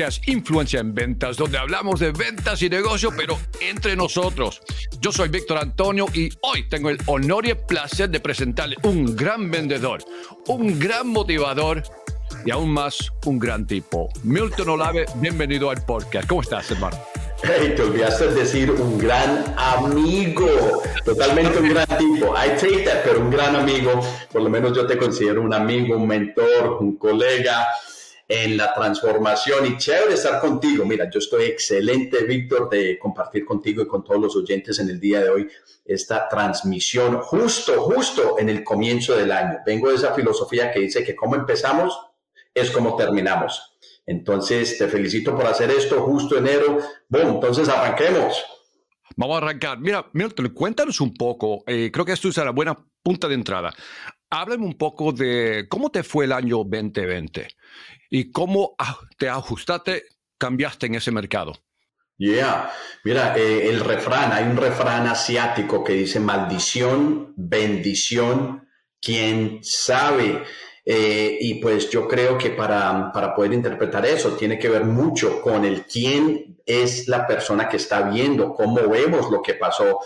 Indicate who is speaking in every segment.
Speaker 1: Podcast Influencia en Ventas, donde hablamos de ventas y negocio, pero entre nosotros. Yo soy Víctor Antonio y hoy tengo el honor y el placer de presentarle un gran vendedor, un gran motivador y aún más un gran tipo. Milton Olave, bienvenido al podcast. ¿Cómo estás, hermano?
Speaker 2: Hey, te olvidaste de decir un gran amigo, totalmente un gran tipo. I take that, pero un gran amigo. Por lo menos yo te considero un amigo, un mentor, un colega en la transformación y chévere estar contigo. Mira, yo estoy excelente, Víctor, de compartir contigo y con todos los oyentes en el día de hoy esta transmisión justo, justo en el comienzo del año. Vengo de esa filosofía que dice que como empezamos es como terminamos. Entonces, te felicito por hacer esto justo enero. Bueno, entonces arranquemos.
Speaker 1: Vamos a arrancar. Mira, Milton, cuéntanos un poco. Eh, creo que esto es la buena punta de entrada. Háblame un poco de cómo te fue el año 2020 y cómo te ajustaste, cambiaste en ese mercado.
Speaker 2: Yeah, mira, eh, el refrán, hay un refrán asiático que dice maldición, bendición, quién sabe. Eh, y pues yo creo que para, para, poder interpretar eso tiene que ver mucho con el quién es la persona que está viendo, cómo vemos lo que pasó.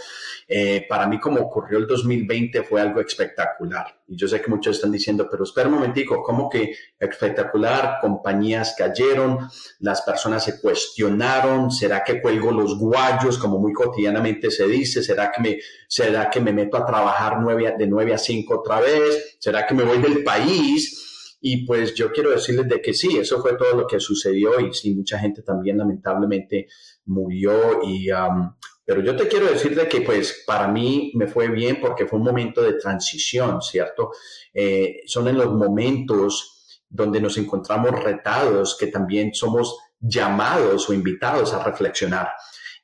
Speaker 2: Eh, para mí, como ocurrió el 2020, fue algo espectacular. Y yo sé que muchos están diciendo, pero espera un momentico, ¿cómo que espectacular? Compañías cayeron, las personas se cuestionaron, ¿será que cuelgo los guayos, como muy cotidianamente se dice? ¿Será que me, será que me meto a trabajar de 9 a 5 otra vez? ¿Será que me voy del país? Y pues yo quiero decirles de que sí, eso fue todo lo que sucedió y sí, mucha gente también lamentablemente murió y pero yo te quiero decir de que pues para mí me fue bien porque fue un momento de transición, ¿cierto? Eh, son en los momentos donde nos encontramos retados que también somos llamados o invitados a reflexionar.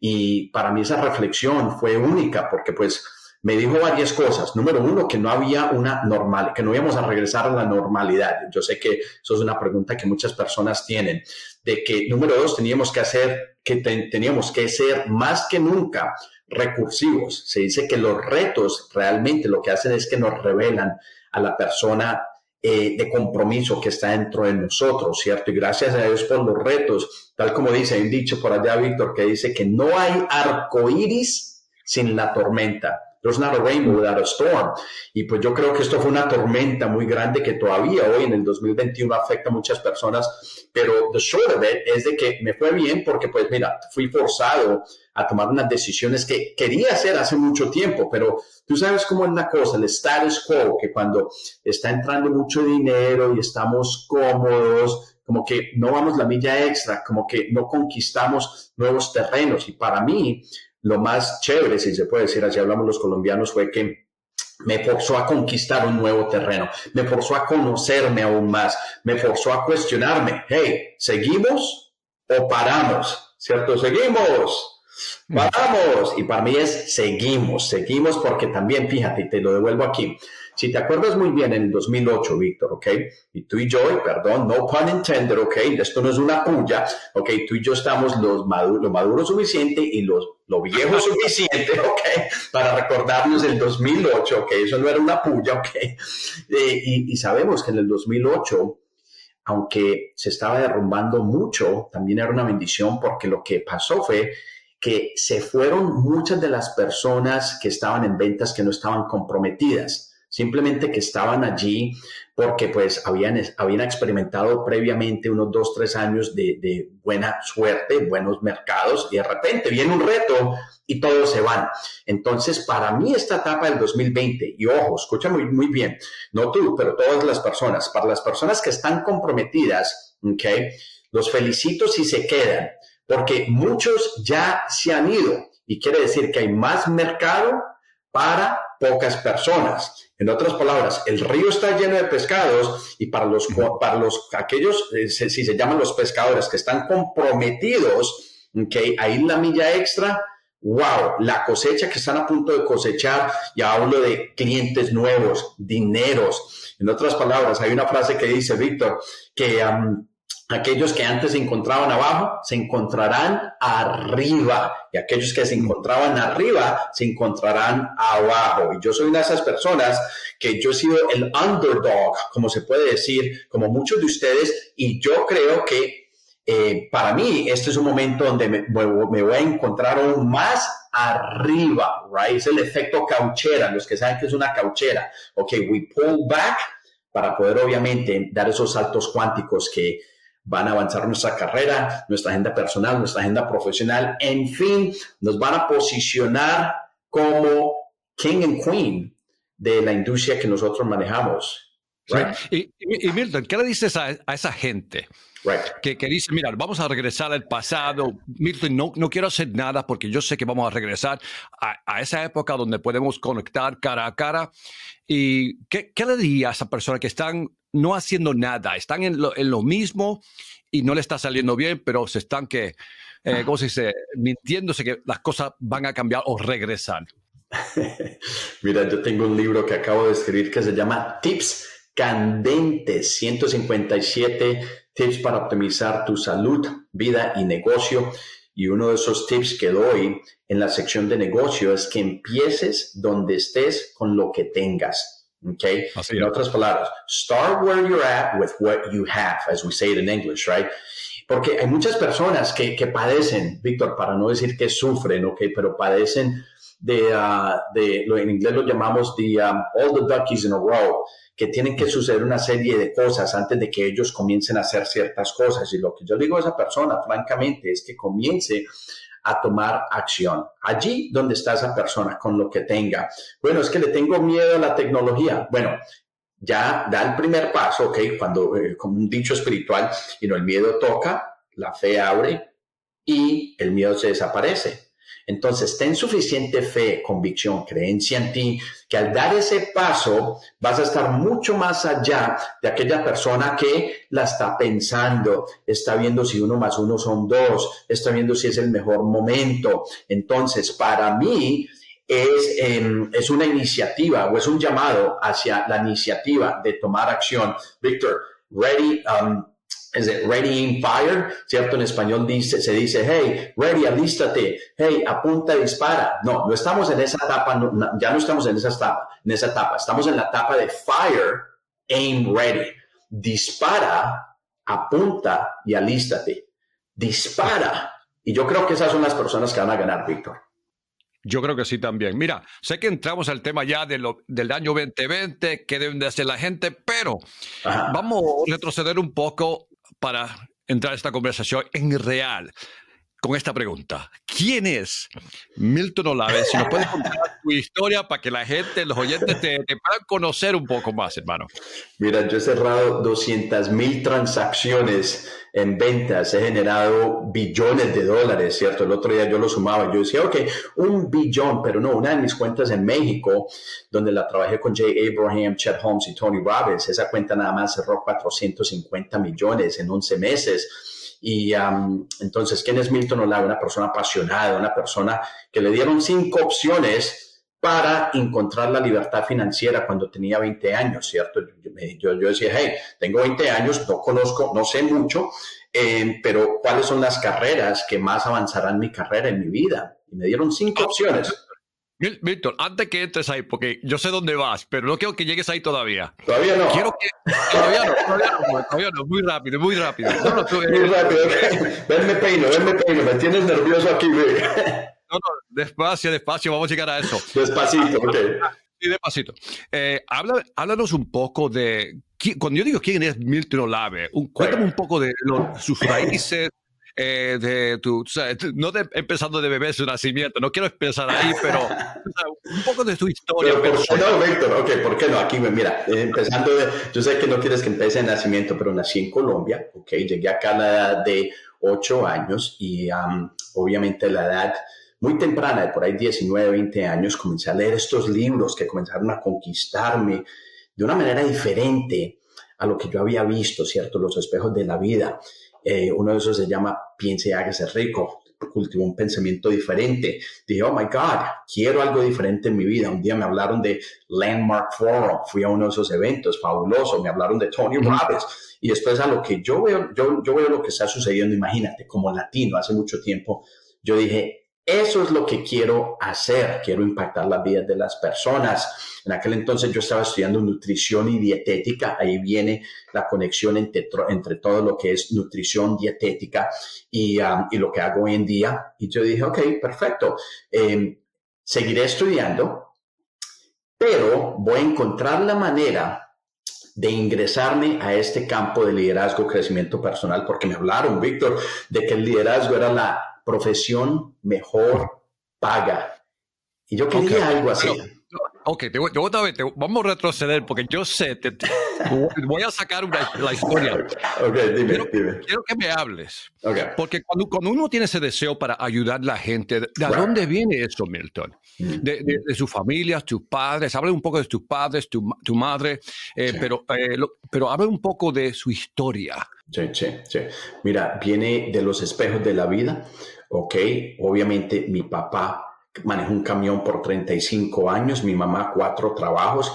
Speaker 2: Y para mí esa reflexión fue única porque pues me dijo varias cosas. Número uno, que no había una normal, que no íbamos a regresar a la normalidad. Yo sé que eso es una pregunta que muchas personas tienen, de que número dos, teníamos que hacer, que teníamos que ser más que nunca recursivos. Se dice que los retos realmente lo que hacen es que nos revelan a la persona eh, de compromiso que está dentro de nosotros, ¿cierto? Y gracias a Dios por los retos, tal como dice, un dicho por allá, Víctor, que dice que no hay arco iris sin la tormenta. There's not a rainbow without a storm. Y pues yo creo que esto fue una tormenta muy grande que todavía hoy en el 2021 afecta a muchas personas, pero the short of it es de que me fue bien porque pues mira, fui forzado a tomar unas decisiones que quería hacer hace mucho tiempo, pero tú sabes cómo es la cosa, el status quo, que cuando está entrando mucho dinero y estamos cómodos, como que no vamos la milla extra, como que no conquistamos nuevos terrenos. Y para mí, lo más chévere, si se puede decir, así hablamos los colombianos, fue que me forzó a conquistar un nuevo terreno, me forzó a conocerme aún más, me forzó a cuestionarme, hey, ¿seguimos o paramos? ¿Cierto? Seguimos, paramos. Y para mí es seguimos, seguimos porque también, fíjate, te lo devuelvo aquí. Si te acuerdas muy bien, en el 2008, Víctor, ¿ok? Y tú y yo, perdón, no pun intended, ¿ok? Esto no es una puya, ¿ok? Tú y yo estamos los maduros, lo maduro suficiente y los, lo viejo suficiente, ¿ok? Para recordarnos el 2008, ¿ok? Eso no era una puya, ¿ok? Eh, y, y sabemos que en el 2008 aunque se estaba derrumbando mucho, también era una bendición porque lo que pasó fue que se fueron muchas de las personas que estaban en ventas que no estaban comprometidas simplemente que estaban allí porque pues habían, habían experimentado previamente unos dos, tres años de, buena suerte, buenos mercados y de repente viene un reto y todos se van. Entonces, para mí esta etapa del 2020, y ojo, escucha muy, muy bien, no tú, pero todas las personas, para las personas que están comprometidas, ¿ok? Los felicito si se quedan, porque muchos ya se han ido y quiere decir que hay más mercado para pocas personas. En otras palabras, el río está lleno de pescados y para los, para los aquellos, eh, si se llaman los pescadores que están comprometidos, que ahí la milla extra, wow, la cosecha que están a punto de cosechar, ya hablo de clientes nuevos, dineros. En otras palabras, hay una frase que dice, Víctor, que Aquellos que antes se encontraban abajo se encontrarán arriba y aquellos que se encontraban arriba se encontrarán abajo. Y yo soy una de esas personas que yo he sido el underdog, como se puede decir, como muchos de ustedes, y yo creo que eh, para mí este es un momento donde me, me, voy a encontrar aún más arriba, right? Es el efecto cauchera, los que saben que es una cauchera. Ok, we pull back para poder obviamente dar esos saltos cuánticos que van a avanzar nuestra carrera, nuestra agenda personal, nuestra agenda profesional, en fin, nos van a posicionar como king and queen de la industria que nosotros manejamos.
Speaker 1: Y, Milton, ¿qué le dices a, esa gente que, que, dice, mira, vamos a regresar al pasado? Milton, no, no quiero hacer nada porque yo sé que vamos a regresar a, esa época donde podemos conectar cara a cara. ¿Y qué, qué le diría a esa persona que están no haciendo nada, están en lo, en lo mismo y no le está saliendo bien, pero se están que, eh, ¿cómo se dice? Mintiéndose que las cosas van a cambiar o regresar.
Speaker 2: Mira, yo tengo un libro que acabo de escribir que se llama Tips Candentes, 157 tips para optimizar tu salud, vida y negocio. Y uno de esos tips que doy en la sección de negocio es que empieces donde estés con lo que tengas. Okay. en otras palabras, start where you're at with what you have, as we say it in English, right? Porque hay muchas personas que, que padecen, Víctor, para no decir que sufren, ok, pero padecen de, uh, de lo en inglés lo llamamos the, um, all the duckies in a row, que tienen que suceder una serie de cosas antes de que ellos comiencen a hacer ciertas cosas. Y lo que yo digo a esa persona, francamente, es que comience a tomar acción. Allí donde está esa persona con lo que tenga. Bueno, es que le tengo miedo a la tecnología. Bueno, ya da el primer paso, ¿ok? Cuando, eh, como un dicho espiritual, y no, el miedo toca, la fe abre y el miedo se desaparece. Entonces, ten suficiente fe, convicción, creencia en ti, que al dar ese paso vas a estar mucho más allá de aquella persona que la está pensando, está viendo si uno más uno son dos, está viendo si es el mejor momento. Entonces, para mí, es, em, es una iniciativa o es un llamado hacia la iniciativa de tomar acción. Víctor, ready, um, es de ready in fire, ¿cierto? En español dice, se dice, hey, ready, alístate, hey, apunta, dispara. No, no estamos en esa etapa, ya no estamos en esa etapa, en esa etapa, estamos en la etapa de fire, aim, ready. Dispara, apunta y alístate. Dispara. Y yo creo que esas son las personas que van a ganar, Víctor.
Speaker 1: Yo creo que sí también. Mira, sé que entramos al tema ya de lo, del año 2020, qué deben de hacer la gente, pero vamos a retroceder un poco para entrar a esta conversación en real con esta pregunta. ¿Quién es Milton Olave? Si nos puedes contar tu historia para que la gente, los oyentes te, puedan conocer un poco más, hermano.
Speaker 2: Mira, yo he cerrado 200 mil transacciones en ventas, he generado billones de dólares, ¿cierto? El otro día yo lo sumaba, yo decía, ok, un billón, pero no, una de mis cuentas en México, donde la trabajé con Jay Abraham, Chet Holmes y Tony Robbins, esa cuenta nada más cerró 450 millones en 11 meses y entonces, ¿quién es Milton Olave? Una persona apasionada, una persona que le dieron cinco opciones para encontrar la libertad financiera cuando tenía 20 años, ¿cierto? Yo, yo, decía, hey, tengo 20 años, no conozco, no sé mucho, eh, pero ¿cuáles son las carreras que más avanzarán mi carrera, en mi vida? Y me dieron cinco opciones.
Speaker 1: Víctor, antes que entres ahí, porque yo sé dónde vas, pero no quiero que llegues ahí todavía.
Speaker 2: Todavía no.
Speaker 1: Quiero que. Todavía no, todavía no, todavía no. Muy rápido, muy rápido. No, no,
Speaker 2: muy rápido. Venme peino, venme peino. Me tienes nervioso aquí, güey.
Speaker 1: No, no, despacio, despacio, vamos a llegar a eso.
Speaker 2: Despacito, ok.
Speaker 1: Sí, despacito. Eh, háblanos un poco de. Cuando yo digo quién es Milton Olave, un, cuéntame un poco de sus raíces, eh, de tu, no de, empezando de bebé su nacimiento, no quiero empezar ahí, pero un poco de tu historia.
Speaker 2: Pero, ¿por qué no, Víctor? Ok, ¿por qué no? Aquí, mira, empezando de, yo sé que no quieres que empiece de nacimiento, pero nací en Colombia, ok, llegué acá a la edad de 8 años y obviamente la edad muy temprana, de por ahí 19, 20 años, comencé a leer estos libros que comenzaron a conquistarme de una manera diferente a lo que yo había visto, ¿cierto? Los espejos de la vida. Eh, uno de esos se llama Piense y hágase rico. Cultivó un pensamiento diferente. Dije, oh my God, quiero algo diferente en mi vida. Un día me hablaron de Landmark Forum. Fui a uno de esos eventos, fabuloso. Me hablaron de Tony Robbins. Y después a lo que yo veo, yo, yo veo lo que está sucediendo. Imagínate, como latino hace mucho tiempo, yo dije, Eso es lo que quiero hacer. Quiero impactar la vida de las personas. En aquel entonces yo estaba estudiando nutrición y dietética. Ahí viene la conexión entre, todo lo que es nutrición, dietética y, um, y, lo que hago hoy en día. Y yo dije, ok, perfecto. Em, seguiré estudiando, pero voy a encontrar la manera de ingresarme a este campo de liderazgo, crecimiento personal, porque me hablaron, Víctor, de que el liderazgo era la profesión mejor paga. Y yo quería algo así.
Speaker 1: Ok, te voy, te vamos a retroceder porque yo sé, te, voy a sacar la historia.
Speaker 2: Ok, dime,
Speaker 1: quiero,
Speaker 2: dime.
Speaker 1: Quiero que me hables. Okay. Porque cuando, cuando, uno tiene ese deseo para ayudar a la gente, ¿de, dónde viene eso, Milton? Mm. De, de, sus familias, tus padres. Habla un poco de tus padres, tu, tu madre, eh, pero, eh, pero habla un poco de su historia.
Speaker 2: Sí, sí, sí. Mira, viene de los espejos de la vida. Ok, obviamente mi papá manejó un camión por 35 años, mi mamá cuatro trabajos.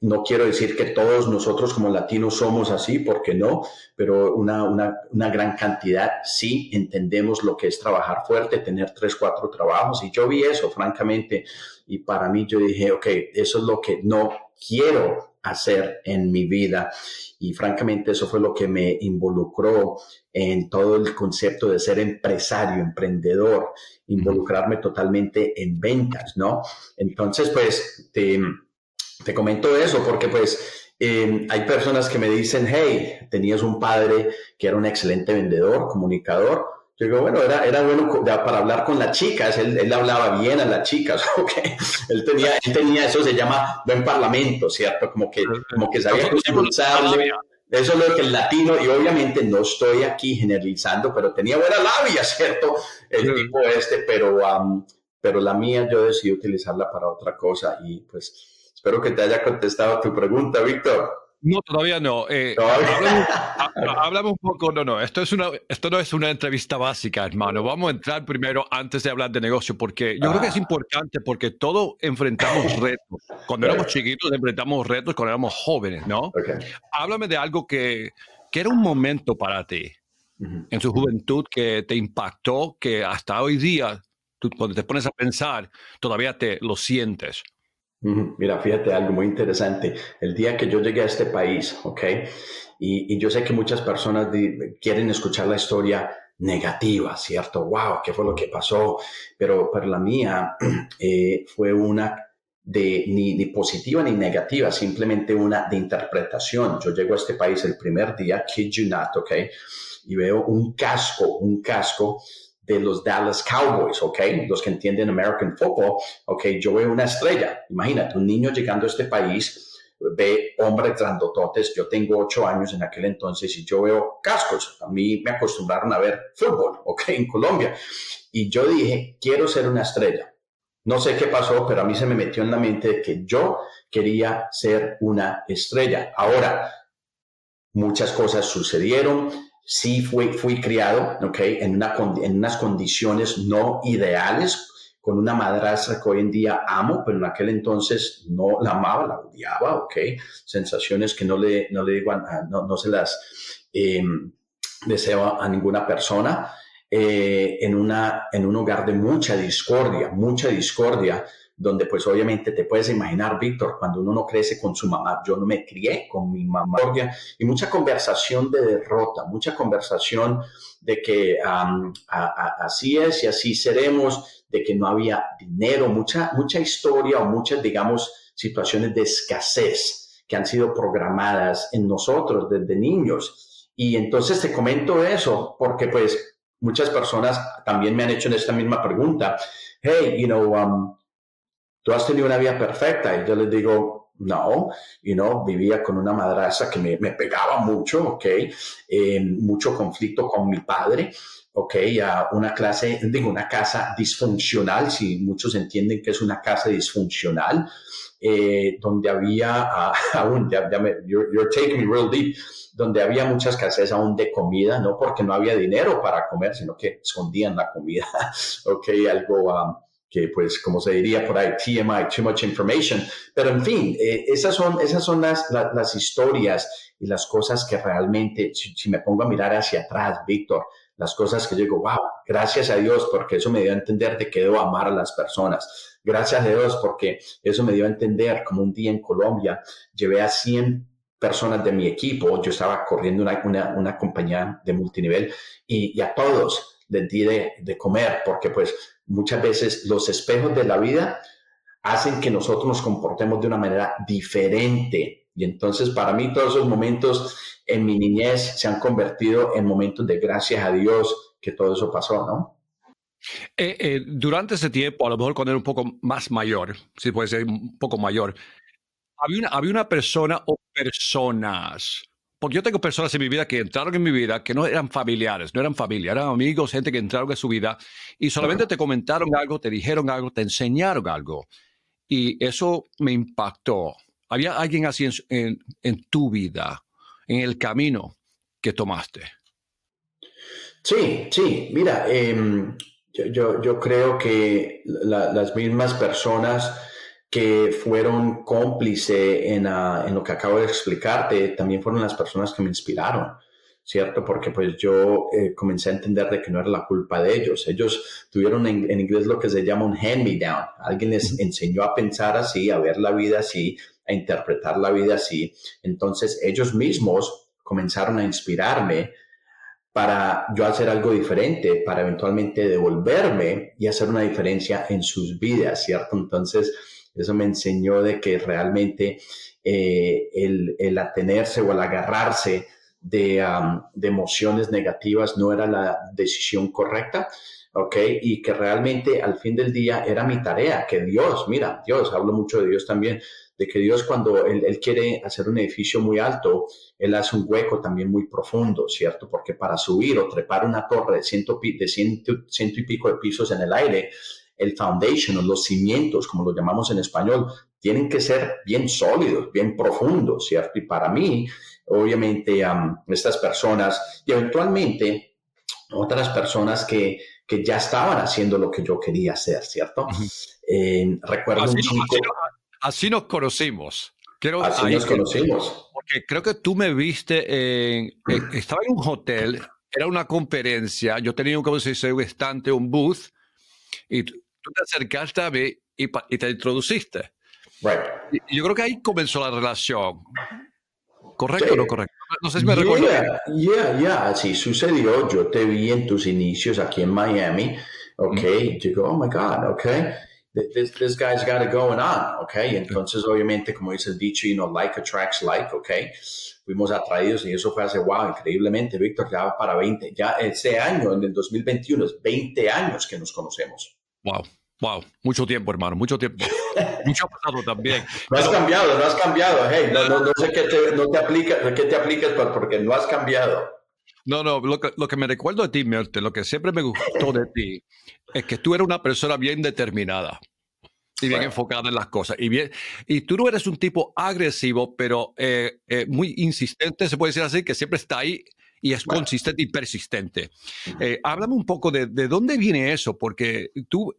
Speaker 2: No quiero decir que todos nosotros como latinos somos así, porque no, pero una, una, una, gran cantidad sí entendemos lo que es trabajar fuerte, tener tres, cuatro trabajos. Y yo vi eso, francamente, y para mí yo dije, ok, eso es lo que no quiero hacer en mi vida. Y francamente eso fue lo que me involucró en todo el concepto de ser empresario, emprendedor, involucrarme totalmente en ventas, ¿no? Entonces, pues, te, te comento eso porque pues em, hay personas que me dicen, hey, tenías un padre que era un excelente vendedor, comunicador, yo digo, bueno, era, era bueno para hablar con las chicas, él, él hablaba bien a las chicas, ¿ok? Él tenía, él tenía, eso se llama buen parlamento, ¿cierto? Como que, como que sabía expulsarle. Eso es lo que el latino, y obviamente no estoy aquí generalizando, pero tenía buena labia, ¿cierto? El tipo este, pero, pero la mía yo decidí utilizarla para otra cosa y pues espero que te haya contestado tu pregunta, Víctor.
Speaker 1: No, todavía no. Eh, Hablamos, un poco, no, no, esto, es una, esto no es una entrevista básica, hermano. Vamos a entrar primero antes de hablar de negocio, porque yo creo que es ah. importante porque todos enfrentamos retos. Cuando éramos chiquitos enfrentamos retos cuando éramos jóvenes, ¿no? Háblame de algo que, que era un momento para ti en su juventud que te impactó, que hasta hoy día, tú, cuando te pones a pensar, todavía te lo sientes.
Speaker 2: Mira, fíjate algo muy interesante. El día que yo llegué a este país, ¿ok? Y, yo sé que muchas personas quieren escuchar la historia negativa, ¿cierto? ¡Wow! ¿Qué fue lo que pasó? Pero para la mía eh, fue una de ni, ni, positiva ni negativa, simplemente una de interpretación. Yo llego a este país el primer día, kid you not, ¿ok? Y veo un casco, un casco de los Dallas Cowboys, ¿ok? Los que entienden American Football, ¿ok? Yo veo una estrella. Imagínate, un niño llegando a este país ve hombres grandototes. Yo tengo ocho años en aquel entonces y yo veo cascos. A mí me acostumbraron a ver fútbol, ¿ok? En Colombia. Y yo dije, quiero ser una estrella. No sé qué pasó, pero a mí se me metió en la mente que yo quería ser una estrella. Ahora, muchas cosas sucedieron sí fui, fui criado, ¿ok? En, una, en unas condiciones no ideales, con una madrastra que hoy en día amo, pero en aquel entonces no la amaba, la odiaba, ¿ok? Sensaciones que no le, no le digo, no, no se las eh, deseo a ninguna persona. Eh, en, una, en un hogar de mucha discordia, mucha discordia, donde pues obviamente te puedes imaginar, Víctor, cuando uno no crece con su mamá, yo no me crié con mi mamá, y mucha conversación de derrota, mucha conversación de que así es y así seremos, de que no había dinero, mucha, mucha historia o muchas, digamos, situaciones de escasez que han sido programadas en nosotros desde niños. Y entonces te comento eso porque pues muchas personas también me han hecho esta misma pregunta. Hey, you know, um, tú has tenido una vida perfecta. Y yo les digo, no, you know, vivía con una madraza que me, pegaba mucho, ¿ok? Mucho conflicto con mi padre, ¿ok? Una clase, digo, una casa disfuncional, si muchos entienden que es una casa disfuncional, eh, donde había aún, ya, me, you're, you're, taking me real deep, donde había mucha escasez aún de comida, no porque no había dinero para comer, sino que escondían la comida, ¿ok? Algo... Um, que pues como se diría por ahí, TMI, too much information. Pero en fin, eh, esas son, esas son las, las, historias y las cosas que realmente, si, me pongo a mirar hacia atrás, Víctor, las cosas que yo digo, wow, gracias a Dios porque eso me dio a entender de que debo amar a las personas. Gracias a Dios porque eso me dio a entender como un día en Colombia llevé a 100 personas de mi equipo, yo estaba corriendo una, una, compañía de multinivel y, a todos les di de, de comer porque pues muchas veces los espejos de la vida hacen que nosotros nos comportemos de una manera diferente. Y entonces para mí todos esos momentos en mi niñez se han convertido en momentos de gracias a Dios que todo eso pasó, ¿no?
Speaker 1: Eh, eh, durante ese tiempo, a lo mejor cuando era un poco más mayor, si puede ser un poco mayor, había una, había una persona o personas, porque yo tengo personas en mi vida que entraron en mi vida que no eran familiares, no eran familia, eran amigos, gente que entraron en su vida y solamente te comentaron algo, te dijeron algo, te enseñaron algo. Y eso me impactó. ¿Había alguien así en, en tu vida? en el camino que tomaste.
Speaker 2: Sí, sí, mira, em, yo, yo, creo que las mismas personas que fueron cómplices en, en, lo que acabo de explicarte, también fueron las personas que me inspiraron, ¿cierto? Porque pues yo eh, comencé a entender de que no era la culpa de ellos. Ellos tuvieron en, en inglés lo que se llama un hand-me-down. Alguien les enseñó a pensar así, a ver la vida así, a interpretar la vida así. Entonces ellos mismos comenzaron a inspirarme para yo hacer algo diferente, para eventualmente devolverme y hacer una diferencia en sus vidas, ¿cierto? Entonces, eso me enseñó de que realmente eh, el, atenerse o el agarrarse de, emociones negativas no era la decisión correcta. Y que realmente al fin del día era mi tarea, que Dios, mira, Dios, hablo mucho de Dios también, de que Dios cuando él, quiere hacer un edificio muy alto, Él hace un hueco también muy profundo, ¿cierto? Porque para subir o trepar una torre de ciento, de ciento y pico de pisos en el aire, el foundation o los cimientos, como lo llamamos en español, tienen que ser bien sólidos, bien profundos, ¿cierto? Y para mí, obviamente, estas personas y eventualmente otras personas que, que, ya estaban haciendo lo que yo quería hacer, ¿cierto? Eh, recuerdo un chico...
Speaker 1: Así nos conocimos.
Speaker 2: Así nos conocimos.
Speaker 1: Porque creo que tú me viste en, estaba en un hotel, era una conferencia, yo tenía un, como se dice, un estante, un booth, y tú, te acercaste a mí y, te introduciste.
Speaker 2: Right.
Speaker 1: Y, yo creo que ahí comenzó la relación. ¿Correcto o no correcto? No sé si me recuerdo.
Speaker 2: Ya, ya, así sucedió. Yo te vi en tus inicios aquí en Miami, ok. Mm. Digo, oh my God, ok this, this guy's got it going on, ¿ok? Entonces, obviamente, como dice el dicho, you know, like attracts like, ¿ok? Fuimos atraídos y eso fue hace, wow, increíblemente, Víctor, ya para 20, ya ese año, en el 2021, es 20 años que nos conocemos.
Speaker 1: Wow. Wow, mucho tiempo, hermano, mucho tiempo. mucho ha pasado también.
Speaker 2: No has cambiado, no has cambiado. Hey, no, no, no sé qué te, no te aplica, qué te aplicas porque no has cambiado.
Speaker 1: No, no, lo que, lo que me recuerdo de ti, Merte, lo que siempre me gustó de ti, es que tú eres una persona bien determinada y bien enfocada en las cosas. Y, bien, y tú no eres un tipo agresivo, pero eh, eh, muy insistente, se puede decir así, que siempre está ahí y es consistente y persistente. Eh, háblame un poco de, de, dónde viene eso, porque tú,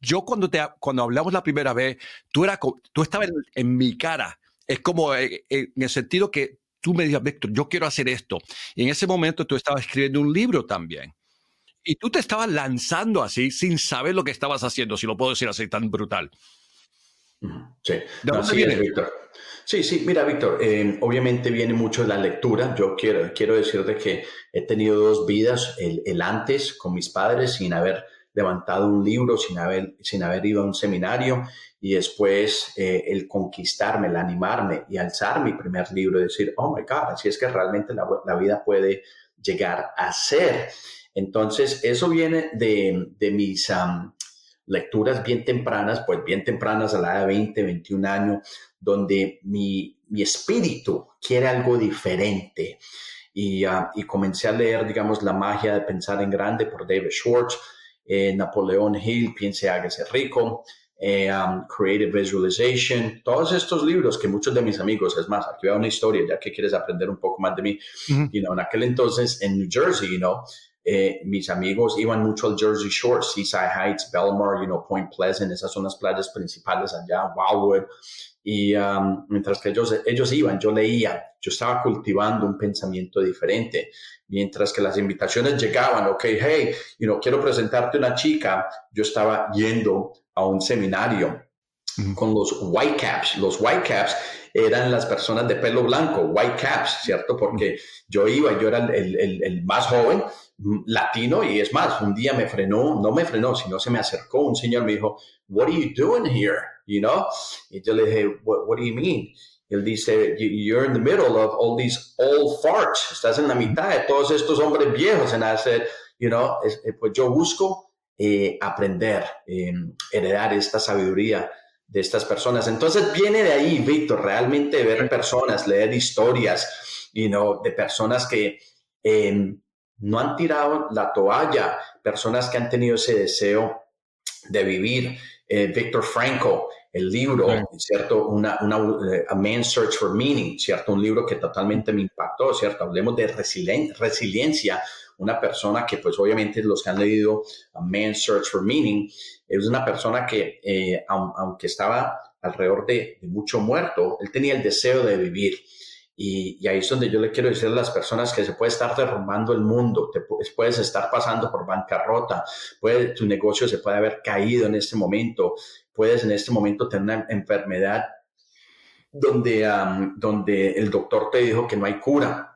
Speaker 1: yo cuando, te, cuando hablamos la primera vez, tú, era, tú estabas en, en mi cara. Es como en el sentido que tú me digas, Víctor, yo quiero hacer esto. Y en ese momento tú estabas escribiendo un libro también. Y tú te estabas lanzando así sin saber lo que estabas haciendo, si lo puedo decir así tan brutal.
Speaker 2: Sí, ¿De Víctor. Sí, sí, mira, Víctor, eh, obviamente viene mucho de la lectura. Yo quiero, quiero decirte que he tenido dos vidas, el, el antes con mis padres sin haber levantado un libro, sin haber, sin haber ido a un seminario y después eh, el conquistarme, el animarme y alzar mi primer libro y decir, oh my God, así es que realmente la, la vida puede llegar a ser. Entonces, eso viene de, de mis lecturas bien tempranas, pues bien tempranas a la edad de 20, 21 años, donde mi, mi espíritu quiere algo diferente. Y, ah, y, comencé a leer, digamos, La magia de pensar en grande por David Schwartz, eh, Napoleón Hill, Piense, hágase rico, eh, um, Creative Visualization, todos estos libros que muchos de mis amigos, es más, aquí veo una historia, ya que quieres aprender un poco más de mí, you know, en aquel entonces en New Jersey, you know, eh, mis amigos iban mucho al Jersey Shore, Seaside Heights, Belmar, you know, Point Pleasant, esas son las playas principales allá, Wildwood. Y um, mientras que ellos, ellos iban, yo leía, yo estaba cultivando un pensamiento diferente. Mientras que las invitaciones llegaban, ok, hey, you know, quiero presentarte una chica, yo estaba yendo a un seminario con los Whitecaps. Los Whitecaps eran las personas de pelo blanco, Whitecaps, ¿cierto? Porque yo iba, yo era el, el, el, más joven, mm, latino, y es más, un día me frenó, no me frenó, sino se me acercó un señor, me dijo, what are you doing here? You know? Y yo le dije, what, what do you mean? Él dice, you're in the middle of all these old farts. Estás en la mitad de todos estos hombres viejos. And I said, you know, eh, pues yo busco eh, aprender, eh, heredar esta sabiduría de estas personas. Entonces viene de ahí, Víctor, realmente ver personas, leer historias, you know, de personas que em, no han tirado la toalla, personas que han tenido ese deseo de vivir. Eh, Víctor Franco, el libro, ¿cierto? Una, una, eh, A Man's Search for Meaning, ¿cierto? Un libro que totalmente me impactó, ¿cierto? Hablemos de resiliencia, una persona que pues obviamente los que han leído A Man's Search for Meaning, es una persona que eh, aunque estaba alrededor de, mucho muerto, él tenía el deseo de vivir. Y, ahí es donde yo le quiero decir a las personas que se puede estar derrumbando el mundo, te puedes estar pasando por bancarrota, puede, tu negocio se puede haber caído en este momento, puedes en este momento tener una enfermedad donde, donde el doctor te dijo que no hay cura,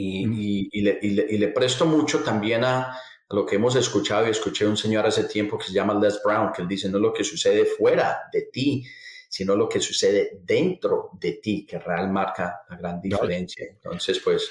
Speaker 2: y, le, presto mucho también a, lo que hemos escuchado y escuché un señor hace tiempo que se llama Les Brown, que él dice no lo que sucede fuera de ti, sino lo que sucede dentro de ti, que real marca la gran diferencia. Entonces, pues,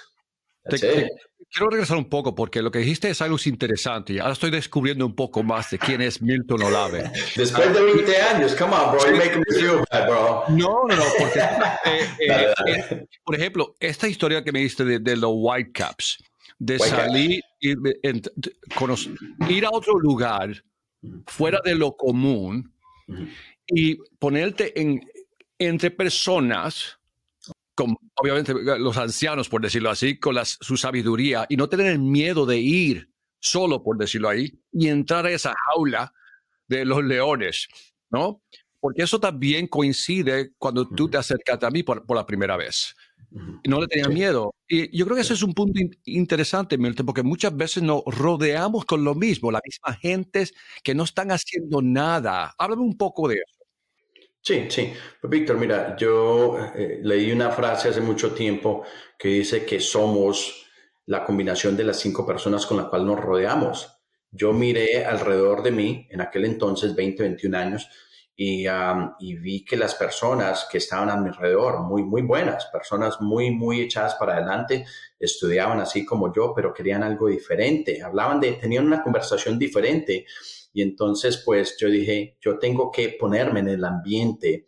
Speaker 1: quiero regresar un poco porque lo que dijiste es algo interesante y ahora estoy descubriendo un poco más de quién es Milton Olave.
Speaker 2: Después de 20 años, come on, bro, you're making me feel bad, bro.
Speaker 1: No, no, no, porque, eh, eh, eh, por ejemplo, esta historia que me diste de, los Whitecaps, de salir y ir a otro lugar fuera de lo común y ponerte en, entre personas obviamente los ancianos, por decirlo así, con su sabiduría y no tener miedo de ir solo, por decirlo ahí, y entrar a esa jaula de los leones, ¿no? Porque eso también coincide cuando tú te acercas a mí por, la primera vez. No le tenía miedo. Y yo creo que ese es un punto interesante, Milton, porque muchas veces nos rodeamos con lo mismo, las mismas gentes que no están haciendo nada. Háblame un poco de eso.
Speaker 2: Sí, sí. Pues, Víctor, mira, yo eh, leí una frase hace mucho tiempo que dice que somos la combinación de las cinco personas con las cuales nos rodeamos. Yo miré alrededor de mí, en aquel entonces, 20, 21 años, y, y, vi que las personas que estaban a mi alrededor, muy, muy buenas, personas muy, muy echadas para adelante, estudiaban así como yo, pero querían algo diferente, hablaban de, tenían una conversación diferente y entonces, pues yo dije, yo tengo que ponerme en el ambiente,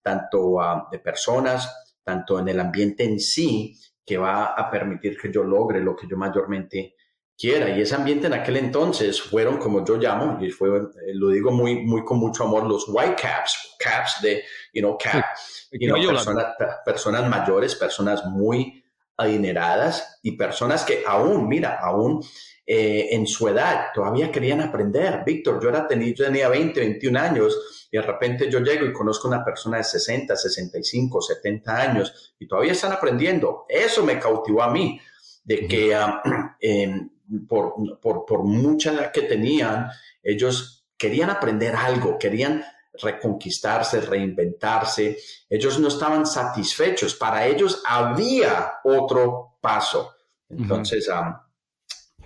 Speaker 2: tanto ah, de personas, tanto en el ambiente en sí, que va a permitir que yo logre lo que yo mayormente quiera. Y ese ambiente en aquel entonces fueron, como yo llamo, y fue, eh, lo digo muy, muy con mucho amor, los white caps, caps de, you know, cap, personas, personas mayores, personas muy adineradas y personas que aún, mira, aún eh, en su edad todavía querían aprender. Víctor, yo, era, yo tenía 20, 21 años y de repente yo llego y conozco a una persona de 60, 65, 70 años y todavía están aprendiendo. Eso me cautivó a mí, de que ah, em, por, por, por mucha edad que tenían, ellos querían aprender algo, querían reconquistarse, reinventarse. Ellos no estaban satisfechos. Para ellos había otro paso. Entonces,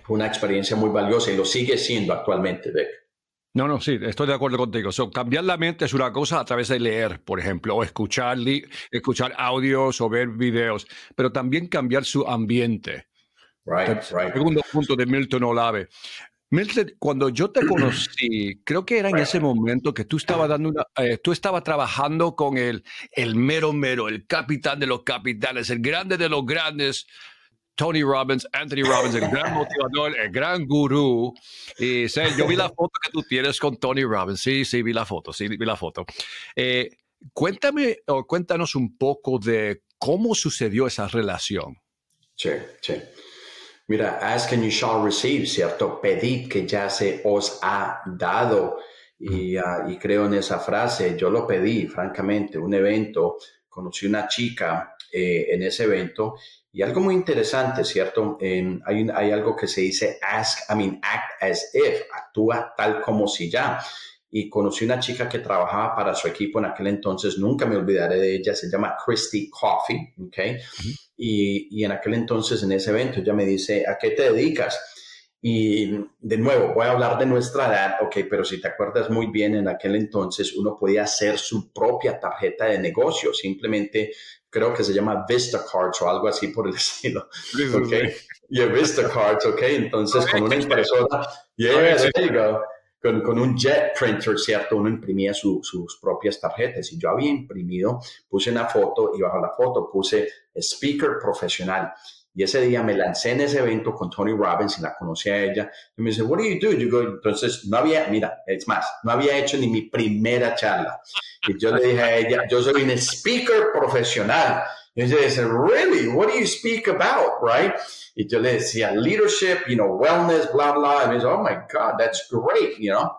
Speaker 2: fue una experiencia muy valiosa y lo sigue siendo actualmente, Beck.
Speaker 1: No, no, sí, estoy de acuerdo contigo. cambiar la mente es una cosa a través de leer, por ejemplo, o escuchar, escuchar audios o ver videos, pero también cambiar su ambiente.
Speaker 2: Right, right.
Speaker 1: Segundo punto de Milton Olave. Milton, cuando yo te conocí, creo que era en ese momento que tú estabas dando una, eh, tú estabas trabajando con el, el mero mero, el capitán de los capitanes, el grande de los grandes, Tony Robbins, Anthony Robbins, el gran motivador, el gran gurú. Y sé, yo vi la foto que tú tienes con Tony Robbins. Sí, sí, vi la foto, sí, vi la foto. Eh, cuéntame o cuéntanos un poco de cómo sucedió esa relación.
Speaker 2: Sí, sí. Mira, ask and you shall receive, ¿cierto? Pedid que ya se os ha dado. Y, ah, y creo en esa frase, yo lo pedí, francamente, un evento, conocí una chica eh, en ese evento y algo muy interesante, ¿cierto? hay, hay algo que se dice ask, I mean, act as if, actúa tal como si ya y conocí una chica que trabajaba para su equipo en aquel entonces, nunca me olvidaré de ella, se llama Christy Coffee, ¿ok? y, y, en aquel entonces, en ese evento, ella me dice, ¿a qué te dedicas? Y de nuevo, voy a hablar de nuestra edad, ok, pero si te acuerdas muy bien, en aquel entonces uno podía hacer su propia tarjeta de negocio, simplemente creo que se llama Vista Cards o algo así por el estilo, ok, y Vista Cards, ok, entonces con una impresora, yeah, there you go. Con, un jet printer, ¿cierto? Uno imprimía sus propias tarjetas y yo había imprimido, puse una foto y bajo la foto puse speaker profesional. Y ese día me lancé en ese evento con Tony Robbins y la conocí a ella. Y me dice, what do you do? Yo entonces, no había, mira, es más, no había hecho ni mi primera charla. Y yo le dije a ella, yo soy un speaker profesional. Y ella dice, really? What do you speak about? Right? Y yo le decía, leadership, you know, wellness, blah, blah. Y me dice, oh my God, that's great, you know.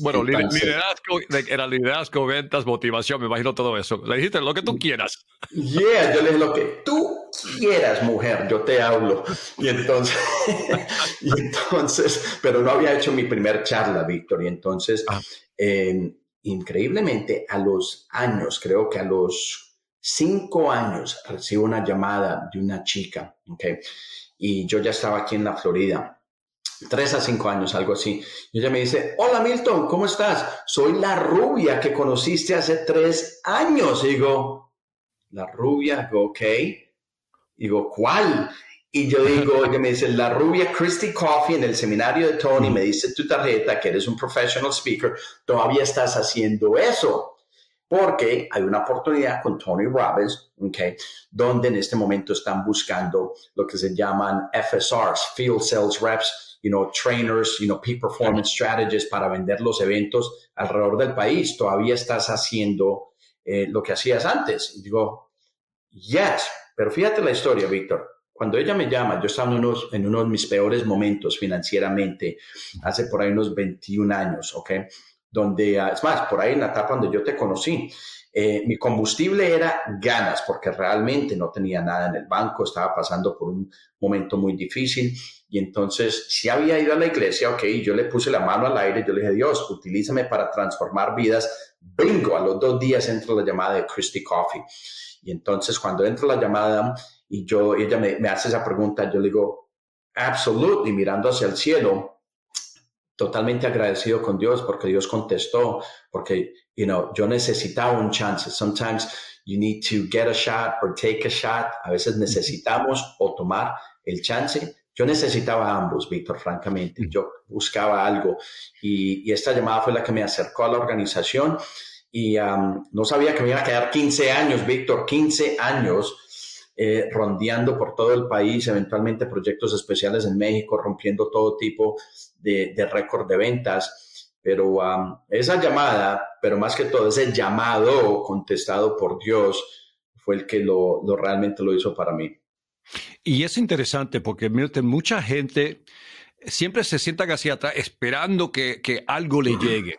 Speaker 1: Bueno, liderazgo, era liderazgo, ventas, motivación, me imagino todo eso. Le dijiste lo que tú quieras.
Speaker 2: Yeah, yo le dije lo que tú quieras, mujer, yo te hablo. Y entonces, y entonces, pero no había hecho mi primer charla, Víctor. Y entonces, ah. increíblemente, a los años, creo que a los cinco años, recibo una llamada de una chica, ¿ok? y yo ya estaba aquí en la Florida. Tres a cinco años, algo así. Y ella me dice, hola Milton, ¿cómo estás? Soy la rubia que conociste hace tres años. Y digo, la rubia, digo, Digo, ¿cuál? Y yo digo, ella me dice, la rubia Christy Coffee en el seminario de Tony, me dice tu tarjeta que eres un professional speaker, todavía estás haciendo eso porque hay una oportunidad con Tony Robbins, okay, donde en este momento están buscando lo que se llaman FSRs, Field Sales Reps, you know, trainers, you know, peak performance strategists para vender los eventos alrededor del país. Todavía estás haciendo eh, lo que hacías antes. Y digo, yes, pero fíjate la historia, Víctor. Cuando ella me llama, yo estaba en, unos, en uno de mis peores momentos financieramente, hace por ahí unos 21 años, ¿ok? donde, ah, es más, por ahí en la etapa donde yo te conocí, eh, mi combustible era ganas, porque realmente no tenía nada en el banco, estaba pasando por un momento muy difícil. Y entonces, si había ido a la iglesia, ok, yo le puse la mano al aire, yo le dije, Dios, utilízame para transformar vidas. Bingo, a los dos días entra la llamada de Christy Coffee. Y entonces, cuando entra la llamada y yo, ella me, me hace esa pregunta, yo le digo, absolutely, mirando hacia el cielo, totalmente agradecido con Dios porque Dios contestó, porque, you know, yo necesitaba un chance. Sometimes you need to get a shot or take a shot. A veces necesitamos o tomar el chance. Yo necesitaba ambos, Víctor, francamente. Yo buscaba algo y, esta llamada fue la que me acercó a la organización y um, no sabía que me iba a quedar 15 años, Víctor, 15 años eh, rondeando por todo el país, eventualmente proyectos especiales en México, rompiendo todo tipo de, récord de ventas. Pero um, esa llamada, pero más que todo ese llamado contestado por Dios, fue el que lo, realmente lo hizo para mí.
Speaker 1: Y es interesante porque mucha gente siempre se sienta hacia atrás esperando que, algo le llegue.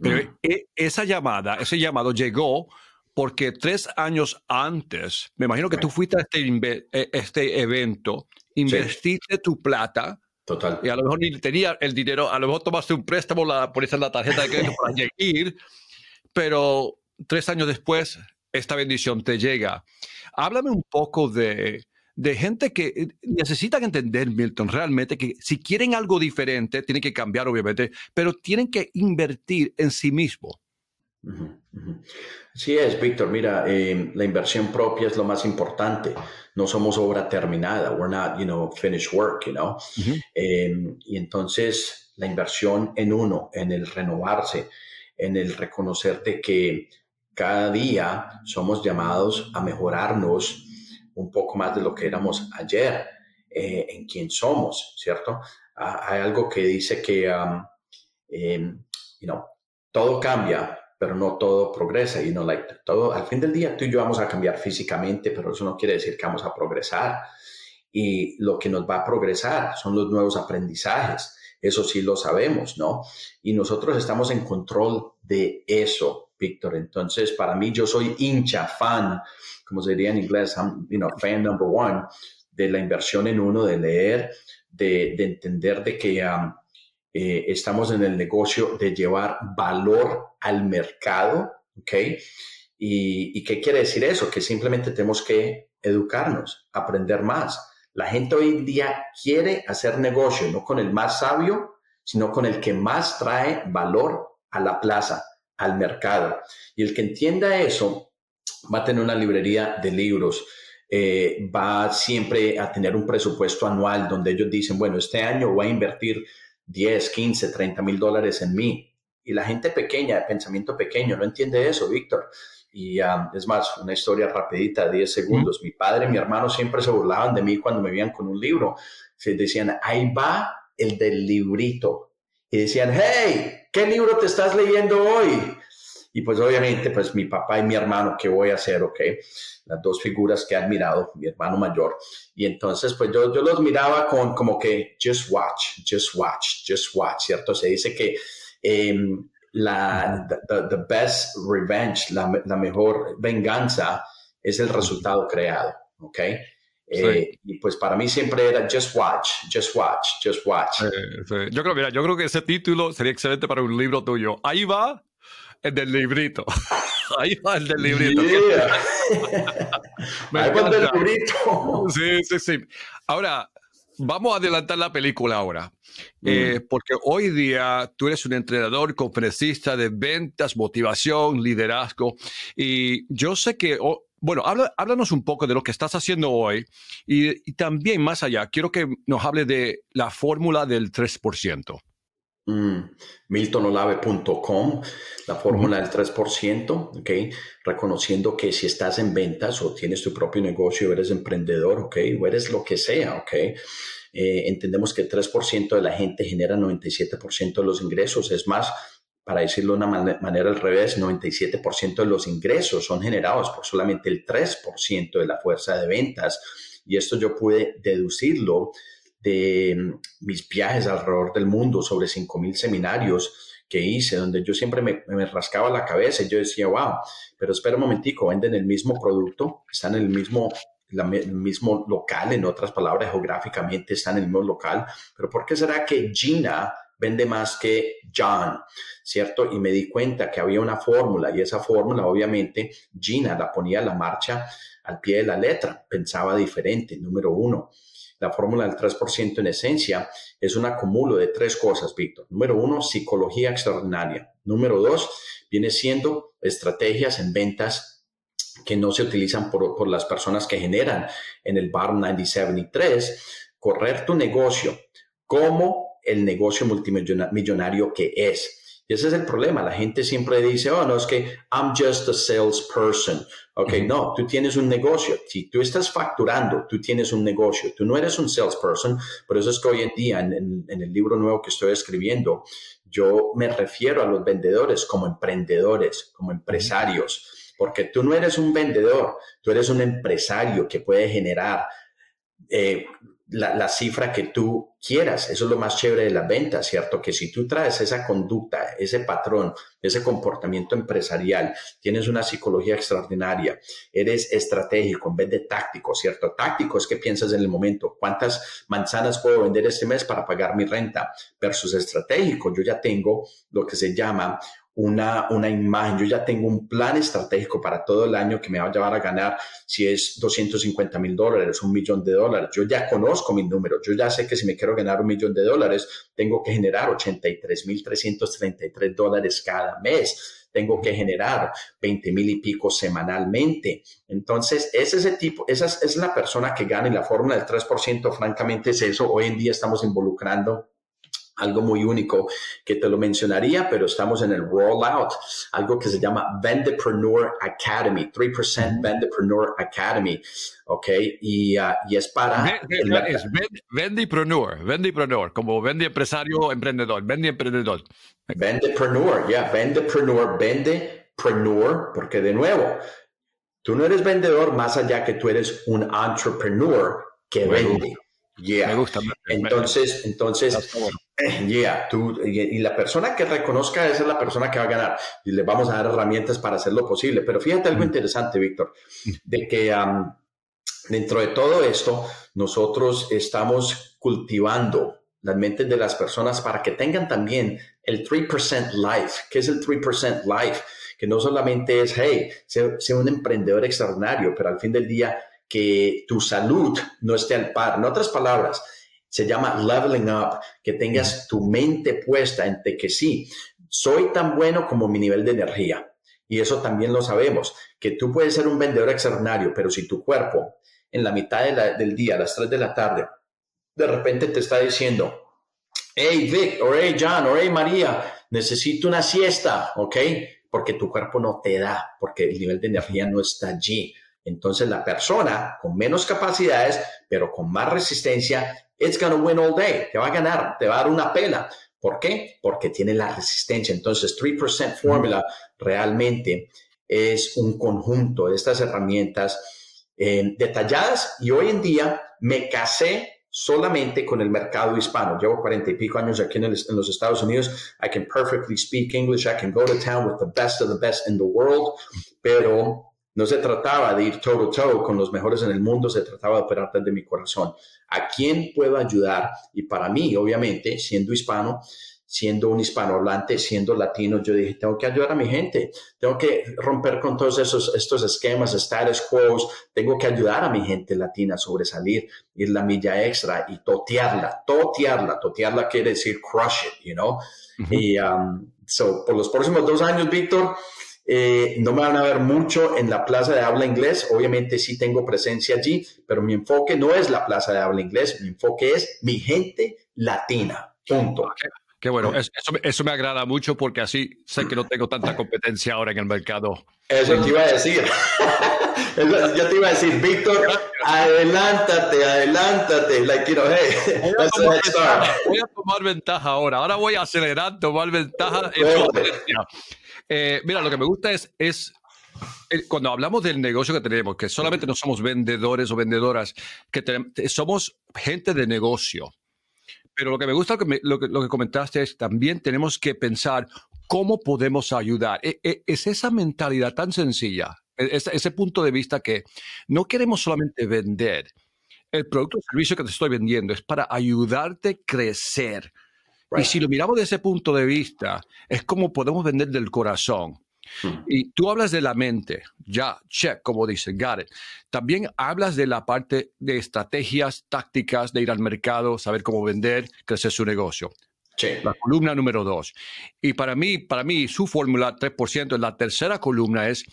Speaker 1: Pero e, esa llamada, ese llamado llegó porque tres años antes, me imagino que tú fuiste a este, e, este evento, investiste tu plata.
Speaker 2: Total.
Speaker 1: Y a lo mejor ni tenía el dinero, a lo mejor tomaste un préstamo por esa la tarjeta de crédito para llegar, pero tres años después, esta bendición te llega. Háblame un poco de, de gente que eh, necesitan entender, Milton, realmente que si quieren algo diferente, tienen que cambiar, obviamente, pero tienen que invertir en sí mismos.
Speaker 2: Sí es, Víctor. Mira, eh, la inversión propia es lo más importante. No somos obra terminada. We're not, you know, finished work, you know. Em, y entonces la inversión en uno, en el renovarse, en el reconocerte que cada día somos llamados a mejorarnos un poco más de lo que éramos ayer, eh, en quién somos, ¿cierto? Hay algo que dice que, um, em, todo cambia, pero no todo progresa y no todo al fin del día tú y yo vamos a cambiar físicamente, pero eso no quiere decir que vamos a progresar. y lo que nos va a progresar son los nuevos aprendizajes. Eso sí lo sabemos, ¿no? Y nosotros estamos en control de eso, Víctor. Entonces, para mí, yo soy hincha, fan, como se diría en inglés, know, fan number one de la inversión en uno, de leer, de, entender de que um, eh, estamos en el negocio de llevar valor al mercado, ¿ok? ¿Y, ¿Y qué quiere decir eso? Que simplemente tenemos que educarnos, aprender más. La gente hoy en día quiere hacer negocio, no con el más sabio, sino con el que más trae valor a la plaza, al mercado. Y el que entienda eso va a tener una librería de libros, eh, va siempre a tener un presupuesto anual donde ellos dicen, bueno, este año voy a invertir 10, 15, 30 mil dólares en mí. Y la gente pequeña, de pensamiento pequeño, no entiende eso, Víctor. Y um, es más, una historia rapidita, 10 segundos. Mi padre y mi hermano siempre se burlaban de mí cuando me veían con un libro. Se decían, ahí va el del librito. Y decían, hey, ¿qué libro te estás leyendo hoy? Y pues obviamente, pues mi papá y mi hermano, ¿qué voy a hacer? Ok, las dos figuras que he admirado, mi hermano mayor. Y entonces, pues yo, yo los miraba con como que, just watch, just watch, just watch, ¿cierto? Se dice que eh, la the, best revenge, la, mejor venganza es el resultado creado, ¿ok? Eh, y pues para mí siempre era just watch, just watch, just watch.
Speaker 1: Yo creo, mira, yo creo que ese título sería excelente para un libro tuyo. Ahí va el del librito. Ahí va el del librito.
Speaker 2: Ahí va el del librito.
Speaker 1: Sí, sí, sí. Ahora, vamos a adelantar la película ahora, eh, porque hoy día tú eres un entrenador, conferencista de ventas, motivación, liderazgo, y yo sé que, bueno, háblanos un poco de lo que estás haciendo hoy y, también más allá, quiero que nos hable de la fórmula del 3%.
Speaker 2: Mm, miltonolave.com, la fórmula del 3%, ¿ok? Reconociendo que si estás en ventas o tienes tu propio negocio, eres emprendedor, ¿ok? O eres lo que sea, ¿ok? Eh, entendemos que el 3% de la gente genera 97% de los ingresos. Es más, para decirlo de una manera al revés, 97% de los ingresos son generados por solamente el 3% de la fuerza de ventas. Y esto yo pude deducirlo de mm, mis viajes alrededor del mundo sobre 5.000 seminarios que hice, donde yo siempre me, rascaba la cabeza y yo decía, wow, pero espera un momentico, venden el mismo producto, están en el mismo, el mismo local, en otras palabras, geográficamente están en el mismo local, pero ¿por qué será que Gina vende más que John? ¿Cierto? Y me di cuenta que había una fórmula y esa fórmula, obviamente, Gina la ponía a la marcha al pie de la letra, pensaba diferente, número uno. La fórmula del 3% en esencia es un acumulo de tres cosas, Víctor. Número uno, psicología extraordinaria. Número dos, viene siendo estrategias en ventas que no se utilizan por, las personas que generan en el bar 97 correr tu negocio como el negocio multimillonario que es ese es el problema. La gente siempre dice, oh, no, es que I'm just a salesperson. Ok, no, tú tienes un negocio. Si tú estás facturando, tú tienes un negocio. Tú no eres un salesperson. Por eso es que hoy en día, en, el libro nuevo que estoy escribiendo, yo me refiero a los vendedores como emprendedores, como empresarios. Porque tú no eres un vendedor, tú eres un empresario que puede generar eh, la, cifra que tú quieras. Eso es lo más chévere de la venta, ¿cierto? Que si tú traes esa conducta, ese patrón, ese comportamiento empresarial, tienes una psicología extraordinaria, eres estratégico en vez de táctico, ¿cierto? Táctico es que piensas en el momento, ¿cuántas manzanas puedo vender este mes para pagar mi renta? Versus estratégico, yo ya tengo lo que se llama una, una imagen. Yo ya tengo un plan estratégico para todo el año que me va a llevar a ganar si es 250 mil dólares, un millón de dólares. Yo ya conozco mis números. Yo ya sé que si me quiero ganar un millón de dólares, tengo que generar 83 mil 333 dólares cada mes. Tengo que generar 20 mil y pico semanalmente. Entonces, ese es el tipo, esa es, es la persona que gana y la fórmula del 3%, francamente, es eso. Hoy en día estamos involucrando algo muy único que te lo mencionaría, pero estamos en el rollout, algo que se llama Vendepreneur Academy, 3% Vendepreneur Academy, ¿ok? Y, uh, y es para...
Speaker 1: es Vendepreneur, Vendepreneur, como vende empresario, emprendedor, vende emprendedor.
Speaker 2: Vendepreneur, ya, yeah, Vendepreneur, Vendepreneur, porque de nuevo, tú no eres vendedor más allá que tú eres un entrepreneur que vende.
Speaker 1: Me gusta.
Speaker 2: entonces, entonces, yeah, tú, y, la persona que reconozca esa es la persona que va a ganar y le vamos a dar herramientas para hacer lo posible. Pero fíjate algo interesante, Víctor, de que dentro de todo esto, nosotros estamos cultivando las mentes de las personas para que tengan también el 3% life. ¿Qué es el 3% life? Que no solamente es, hey, sea, un emprendedor extraordinario, pero al fin del día que tu salud no esté al par. En otras palabras, se llama leveling up, que tengas tu mente puesta en que sí, soy tan bueno como mi nivel de energía. Y eso también lo sabemos, que tú puedes ser un vendedor extraordinario, pero si tu cuerpo en la mitad del día, a las 3 de la tarde, de repente te está diciendo, hey Vic, o hey John, o hey María, necesito una siesta, ¿ok? Porque tu cuerpo no te da, porque el nivel de energía no está allí. Entonces la persona con menos capacidades, pero con más resistencia, it's gonna win all day. Te va a ganar, te va a dar una pela. ¿Por qué? Porque tiene la resistencia. Entonces, 3% Formula realmente es un conjunto de estas herramientas eh, detalladas y hoy en día me casé solamente con el mercado hispano. Llevo cuarenta y pico años aquí en, los Estados Unidos. I can perfectly speak English. I can go to town with the best of the best in the world. Pero no se trataba de ir todo todo con los mejores en el mundo. Se trataba de operar desde mi corazón. ¿A quién puedo ayudar? Y para mí, obviamente, siendo hispano, siendo un hispanohablante, siendo latino, yo dije, tengo que ayudar a mi gente, tengo que romper con todos esos estos esquemas, status quo, tengo que ayudar a mi gente latina a sobresalir, ir la milla extra y totearla, totearla, totearla quiere decir crush it, you know. Y um, so, por los próximos dos años, Víctor, eh, no me van a ver mucho en la plaza de habla inglés. Obviamente sí tengo presencia allí, pero mi enfoque no es la plaza de habla inglés. Mi enfoque es mi gente latina. Punto.
Speaker 1: Qué bueno, eso, eso, me agrada mucho porque así sé que no tengo tanta competencia ahora en el mercado.
Speaker 2: Eso te iba a decir. Yo te iba a decir, Víctor, adelántate, adelántate. Like, you hey,
Speaker 1: voy, a tomar voy a tomar ventaja ahora. Ahora voy a acelerar, tomar ventaja. Eh, mira, lo que me gusta es, es eh, cuando hablamos del negocio que tenemos, que solamente no somos vendedores o vendedoras, que somos gente de negocio. Pero lo que me gusta, lo que, lo que, comentaste es también tenemos que pensar cómo podemos ayudar. E, e, es esa mentalidad tan sencilla, e, ese, punto de vista que no queremos solamente vender. El producto o servicio que te estoy vendiendo es para ayudarte a crecer. Y si lo miramos desde ese punto de vista, es como podemos vender del corazón. Hmm. Y tú hablas de la mente, ya, check, como dice, got it. También hablas de la parte de estrategias, tácticas, de ir al mercado, saber cómo vender, crecer su negocio. La columna número dos. Y para mí, para mí, su fórmula 3%, la tercera columna es,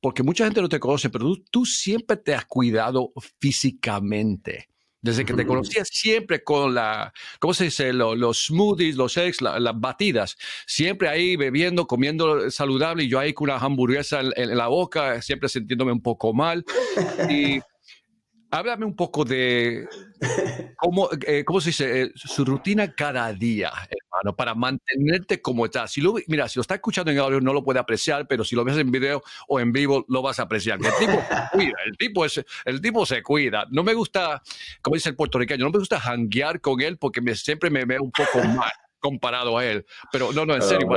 Speaker 1: porque mucha gente no te conoce, pero tú siempre te has cuidado físicamente. Desde que te conocía siempre con la, ¿cómo se dice? Los, smoothies, los eggs, las batidas. Siempre ahí bebiendo, comiendo saludable y yo ahí con una hamburguesa en, la boca, siempre sintiéndome un poco mal. Y háblame un poco de cómo, eh, ¿cómo se dice? Eh, su rutina cada día, hermano, para mantenerte como estás. Si lo, mira, si lo está escuchando en audio no lo puede apreciar, pero si lo ves en video o en vivo lo vas a apreciar. El tipo se cuida, el tipo, es, el tipo se cuida. No me gusta, como dice el puertorriqueño, no me gusta hanguear con él porque me, siempre me veo un poco mal comparado a él. Pero no, no, en serio,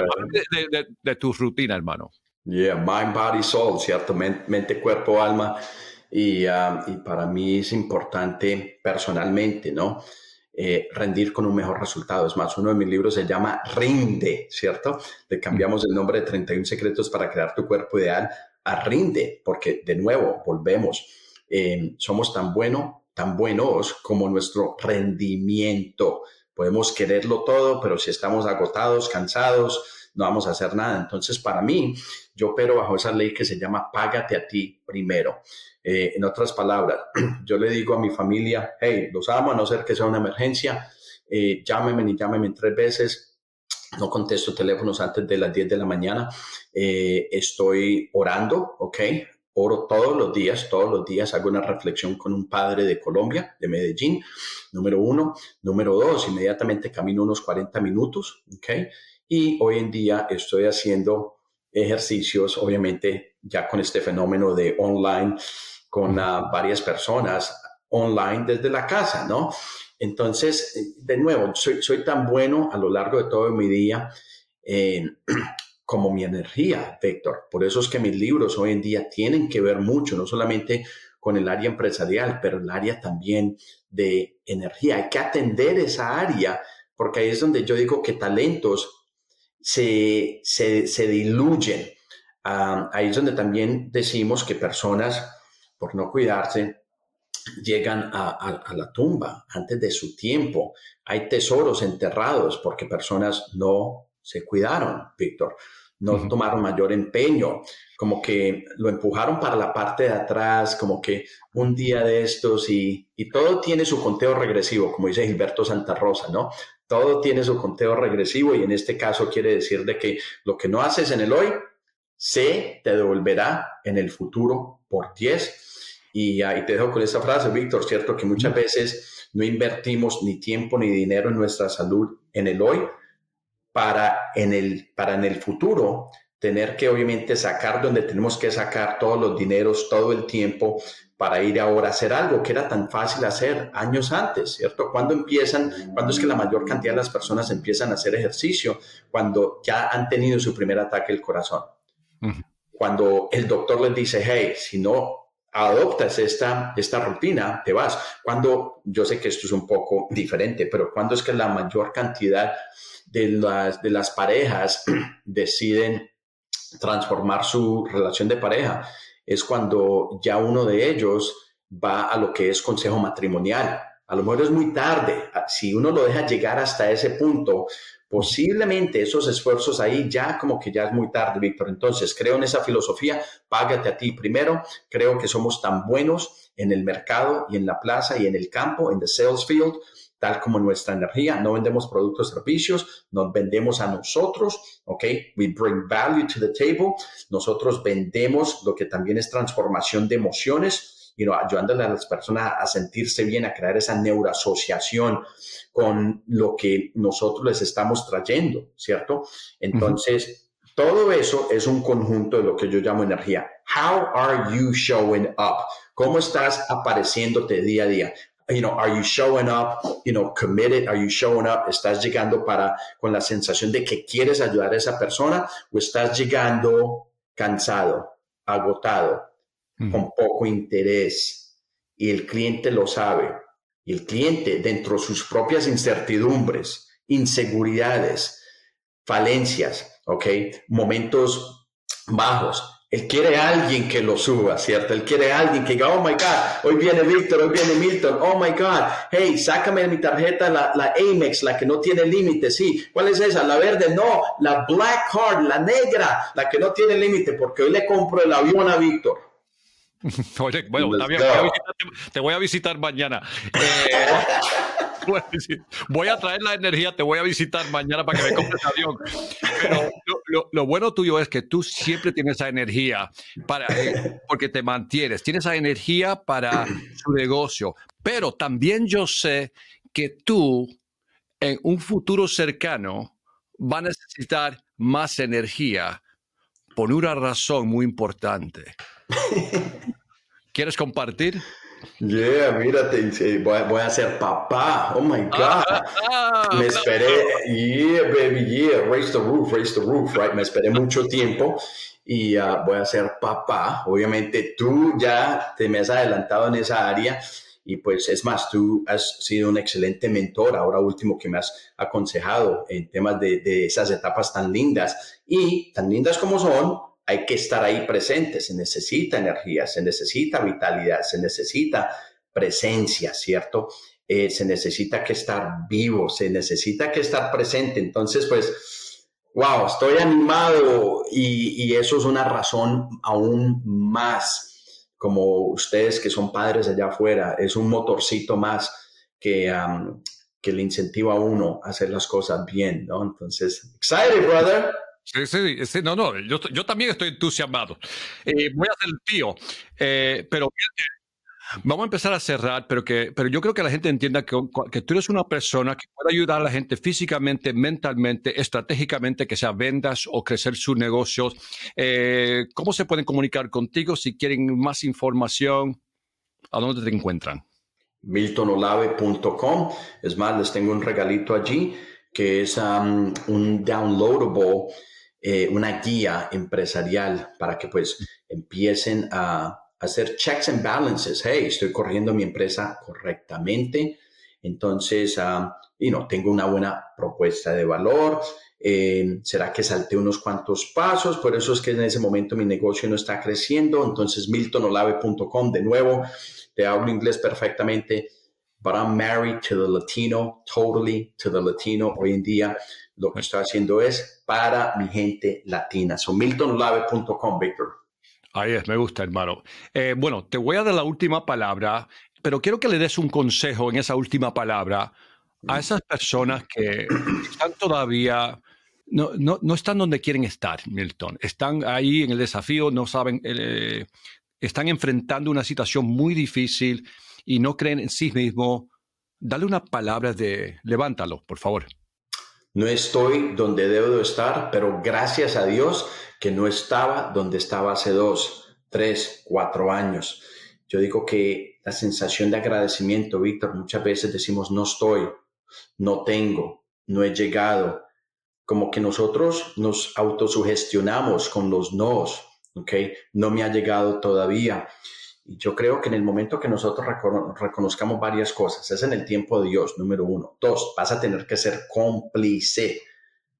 Speaker 1: de, de, tu rutina, hermano.
Speaker 2: Yeah, mind, body, soul, ¿cierto? Mente, cuerpo, alma. Ah, y, para mí es importante personalmente, ¿no? Eh, rendir con un mejor resultado. Es más, uno de mis libros se llama Rinde, ¿cierto? Le cambiamos el nombre de 31 secretos para crear tu cuerpo ideal a Rinde, porque de nuevo, volvemos. Eh, somos tan buenos, tan buenos como nuestro rendimiento. Podemos quererlo todo, pero si estamos agotados, cansados, no vamos a hacer nada. Entonces, para mí, yo opero bajo esa ley que se llama págate a ti primero. Eh, en otras palabras, yo le digo a mi familia, hey, los amo, a no ser que sea una emergencia, eh, llámenme y llámenme tres veces. No contesto teléfonos antes de las 10 de la mañana. Eh, estoy orando, ¿ok? Oro todos los días, todos los días hago una reflexión con un padre de Colombia, de Medellín, número uno. Número dos, inmediatamente camino unos 40 minutos, ¿ok? Y hoy en día estoy haciendo ejercicios, obviamente ya con este fenómeno de online con varias personas online desde la casa, ¿no? Entonces, de nuevo, soy, soy tan bueno a lo largo de todo mi día como mi energía, Víctor. Por eso es que mis libros hoy en día tienen que ver mucho, no solamente con el área empresarial, pero el área también de energía. Hay que atender esa área, porque ahí es donde yo digo que talentos se, se, diluyen. Ah, ahí es donde también decimos que personas, por no cuidarse, llegan a, la tumba antes de su tiempo. Hay tesoros enterrados porque personas no se cuidaron, Víctor, no tomaron mayor empeño, como que lo empujaron para la parte de atrás, como que un día de estos y, y todo tiene su conteo regresivo, como dice Gilberto Santa Rosa, ¿no? Todo tiene su conteo regresivo y en este caso quiere decir de que lo que no haces en el hoy, se te devolverá en el futuro por 10 y ahí te dejo con esta frase, Víctor, cierto que muchas veces no invertimos ni tiempo ni dinero en nuestra salud en el hoy para en el, para en el futuro tener que obviamente sacar donde tenemos que sacar todos los dineros, todo el tiempo para ir ahora a hacer algo que era tan fácil hacer años antes, ¿cierto? Cuando empiezan, cuando es que la mayor cantidad de las personas empiezan a hacer ejercicio? Cuando ya han tenido su primer ataque al corazón. Cuando el doctor les dice, hey, si no adoptas esta, esta rutina, te vas. Cuando, yo sé que esto es un poco diferente, pero cuando es que la mayor cantidad de las, de las parejas deciden transformar su relación de pareja, es cuando ya uno de ellos va a lo que es consejo matrimonial. A lo mejor es muy tarde. Si uno lo deja llegar hasta ese punto, posiblemente esos esfuerzos ahí ya como que ya es muy tarde, Víctor. Entonces, creo en esa filosofía, págate a ti primero. Creo que somos tan buenos en el mercado y en la plaza y en el campo, en the sales field, tal como nuestra energía. No vendemos productos, servicios, nos vendemos a nosotros, ¿ok? We bring value to the table. Nosotros vendemos lo que también es transformación de emociones you know, ayudándole a las personas a sentirse bien, a crear esa neuroasociación con lo que nosotros les estamos trayendo, ¿cierto? Entonces, todo eso es un conjunto de lo que yo llamo energía. How are you showing up? ¿Cómo estás apareciéndote día a día? You know, are you showing up, you know, committed? Are you showing up? ¿Estás llegando para con la sensación de que quieres ayudar a esa persona o estás llegando cansado, agotado, con poco interés y el cliente lo sabe. Y el cliente, dentro de sus propias incertidumbres, inseguridades, falencias, ¿ok? Momentos bajos, él quiere a alguien que lo suba, ¿cierto? Él quiere a alguien que diga, oh my God, hoy viene Víctor, hoy viene Milton, oh my God, hey, sácame de mi tarjeta la, la Amex, la que no tiene límite, sí. ¿Cuál es esa? La verde, no, la Black Card, la negra, la que no tiene límite, porque hoy le compro el avión a Víctor
Speaker 1: bueno, te, voy a visitar mañana. Eh, voy a traer la energía, te voy a visitar mañana para que me compres avión. Pero lo, bueno tuyo es que tú siempre tienes esa energía para, eh, porque te mantienes, tienes esa energía para su negocio. Pero también yo sé que tú en un futuro cercano vas a necesitar más energía por una razón muy importante. ¿Quieres compartir?
Speaker 2: Yeah, mírate, voy, voy a ser papá. Oh my God. Me esperé, yeah, baby, yeah, raise the roof, raise the roof, right? Me esperé mucho tiempo y uh, voy a ser papá. Obviamente tú ya te me has adelantado en esa área y pues es más, tú has sido un excelente mentor, ahora último que me has aconsejado en temas de, de esas etapas tan lindas y tan lindas como son, hay que estar ahí presente, se necesita energía, se necesita vitalidad, se necesita presencia, ¿cierto? Eh, se necesita que estar vivo, se necesita que estar presente. Entonces, pues, wow, estoy animado y, eso es una razón aún más, como ustedes que son padres allá afuera, es un motorcito más que, que le incentiva a uno a hacer las cosas bien, ¿no? Entonces, excited, brother.
Speaker 1: Sí, sí, sí, no, no, yo, yo también estoy entusiasmado. Eh, voy a hacer el tío, eh, pero vamos a empezar a cerrar, pero, que, pero yo creo que la gente entienda que, tú eres una persona que puede ayudar a la gente físicamente, mentalmente, estratégicamente, que sea vendas o crecer sus negocios. Eh, ¿Cómo se pueden comunicar contigo si quieren más información? ¿A dónde te encuentran?
Speaker 2: miltonolave.com. Es más, les tengo un regalito allí que es um, un downloadable, eh, una guía empresarial para que pues empiecen a hacer checks and balances. Hey, estoy corriendo mi empresa correctamente. Entonces, um, y no, tengo una buena propuesta de valor. Eh, ¿Será que salté unos cuantos pasos? Por eso es que en ese momento mi negocio no está creciendo. Entonces, miltonolave.com, de nuevo, te hablo inglés perfectamente, but I'm married to the Latino, totally to the Latino. Hoy en día lo que estoy haciendo es para mi gente latina. So, miltonolave.com, Victor.
Speaker 1: Ahí es, me gusta, hermano. Eh, bueno, te voy a dar la última palabra, pero quiero que le des un consejo en esa última palabra a esas personas que están todavía, no, no, no están donde quieren estar, Milton. Están ahí en el desafío, no saben, eh, están enfrentando una situación muy difícil y no creen en sí mismos. Dale una palabra de levántalo, por favor.
Speaker 2: No estoy donde debo de estar, pero gracias a Dios que no estaba donde estaba hace dos, tres, cuatro años. Yo digo que la sensación de agradecimiento, Víctor, muchas veces decimos no estoy, no tengo, no he llegado. Como que nosotros nos autosugestionamos con los nos, ¿ok? No me ha llegado todavía. Y yo creo que en el momento que nosotros reconozcamos varias cosas, es en el tiempo de Dios, número uno. Dos, vas a tener que ser cómplice.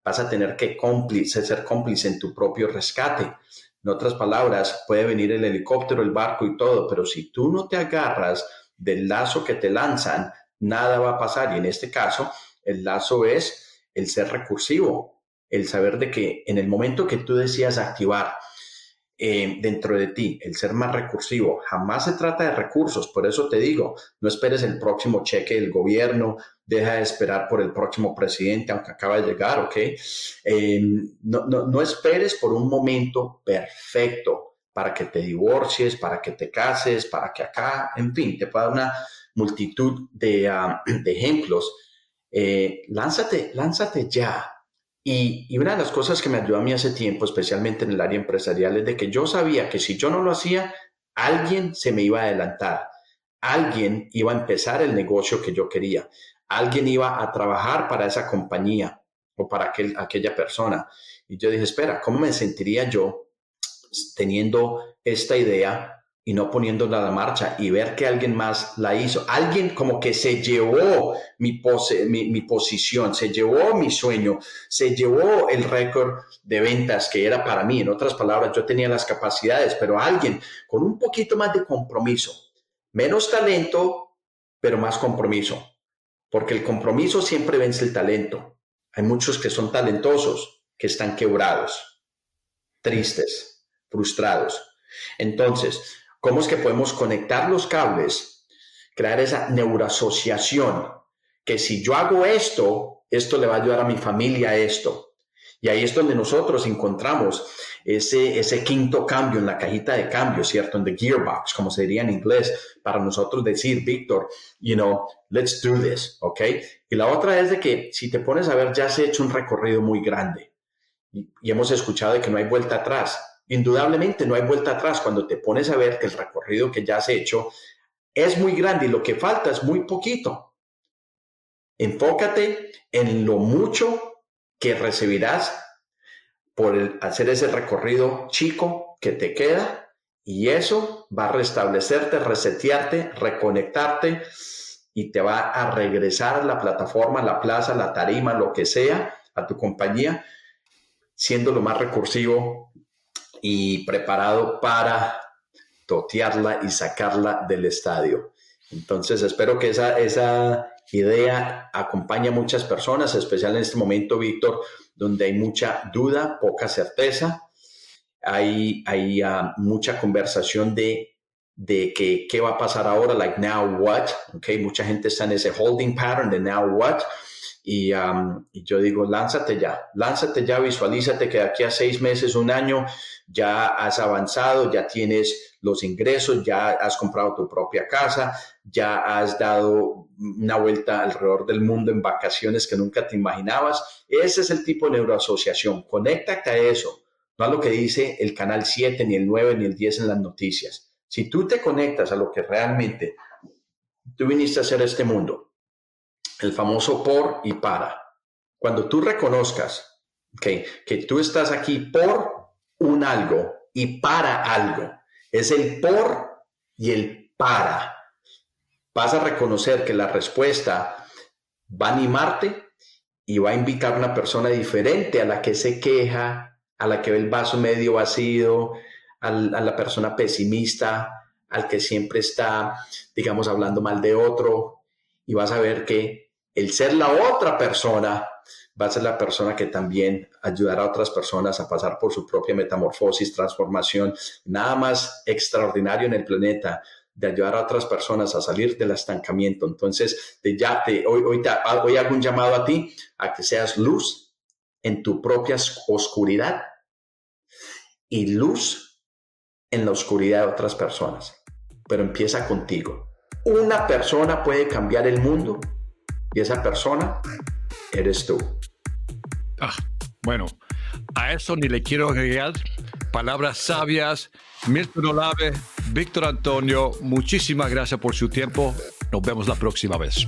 Speaker 2: Vas a tener que cómplice, ser cómplice en tu propio rescate. En otras palabras, puede venir el helicóptero, el barco y todo, pero si tú no te agarras del lazo que te lanzan, nada va a pasar. Y en este caso, el lazo es el ser recursivo, el saber de que en el momento que tú decías activar eh, dentro de ti, el ser más recursivo, jamás se trata de recursos. Por eso te digo, no esperes el próximo cheque del gobierno, deja de esperar por el próximo presidente, aunque acaba de llegar, ¿ok? Eh, no, no, no esperes por un momento perfecto para que te divorcies, para que te cases, para que acá, en fin, te pueda dar una multitud de, ah, ejemplos. Eh, lánzate, lánzate ya. Y, una de las cosas que me ayudó a mí hace tiempo, especialmente en el área empresarial, es de que yo sabía que si yo no lo hacía, alguien se me iba a adelantar, alguien iba a empezar el negocio que yo quería, alguien iba a trabajar para esa compañía o para aquel, aquella persona. Y yo dije, espera, ¿cómo me sentiría yo teniendo esta idea y no poniéndola a marcha y ver que alguien más la hizo. Alguien como que se llevó mi, pose, mi, posición, se llevó mi sueño, se llevó el récord de ventas que era para mí. En otras palabras, yo tenía las capacidades, pero alguien con un poquito más de compromiso, menos talento, pero más compromiso. Porque el compromiso siempre vence el talento. Hay muchos que son talentosos, que están quebrados, tristes, frustrados. Entonces, ¿Cómo es que podemos conectar los cables, crear esa neuroasociación? Que si yo hago esto, esto le va a ayudar a mi familia a esto. Y ahí es donde nosotros encontramos ese, ese quinto cambio en la cajita de cambio, ¿cierto? En the gearbox, como se diría en inglés, para nosotros decir, Víctor, you know, let's do this, ¿ok? Y la otra es de que si te pones a ver, ya has hecho un recorrido muy grande y, y hemos escuchado de que no hay vuelta atrás. Indudablemente no hay vuelta atrás cuando te pones a ver que el recorrido que ya has hecho es muy grande y lo que falta es muy poquito. Enfócate en lo mucho que recibirás por hacer ese recorrido chico que te queda y eso va a restablecerte, resetearte, reconectarte y te va a regresar a la plataforma, la plaza, la tarima, lo que sea, a tu compañía, siendo lo más recursivo y preparado para totearla y sacarla del estadio. Entonces, espero que esa, esa idea acompañe a muchas personas, especialmente en este momento, Víctor, donde hay mucha duda, poca certeza. Hay, hay ah, mucha conversación de, de que qué va a pasar ahora, like now what, okay, mucha gente está en ese holding pattern de now what, y, yo digo, lánzate ya, lánzate ya, visualízate que de aquí a seis meses, un año, ya has avanzado, ya tienes los ingresos, ya has comprado tu propia casa, ya has dado una vuelta alrededor del mundo en vacaciones que nunca te imaginabas. Ese es el tipo de neuroasociación. Conéctate a eso, no a lo que dice el canal 7, ni el 9, ni el 10 en las noticias. Si tú te conectas a lo que realmente tú viniste a hacer este mundo. El famoso por y para. Cuando tú reconozcas que tú estás aquí por un algo y para algo, es el por y el para. Vas a reconocer que la respuesta va a animarte y va a invitar a una persona diferente a la que se queja, a la que ve el vaso medio vacío, a la persona pesimista, al que siempre está, digamos, hablando mal de otro. Y vas a ver que el ser la otra persona va a ser la persona que también ayudará a otras personas a pasar por su propia metamorfosis, transformación. Nada más extraordinario en el planeta de ayudar a otras personas a salir del estancamiento. Entonces, de ya, hoy, hoy, hoy hago un llamado a ti a que seas luz en tu propia oscuridad y luz en la oscuridad de otras personas. Pero empieza contigo. Una persona puede cambiar el mundo y esa persona eres tú.
Speaker 1: Ah, bueno, a eso ni le quiero agregar palabras sabias. Milton Olave, Víctor Antonio, muchísimas gracias por su tiempo. Nos vemos la próxima vez.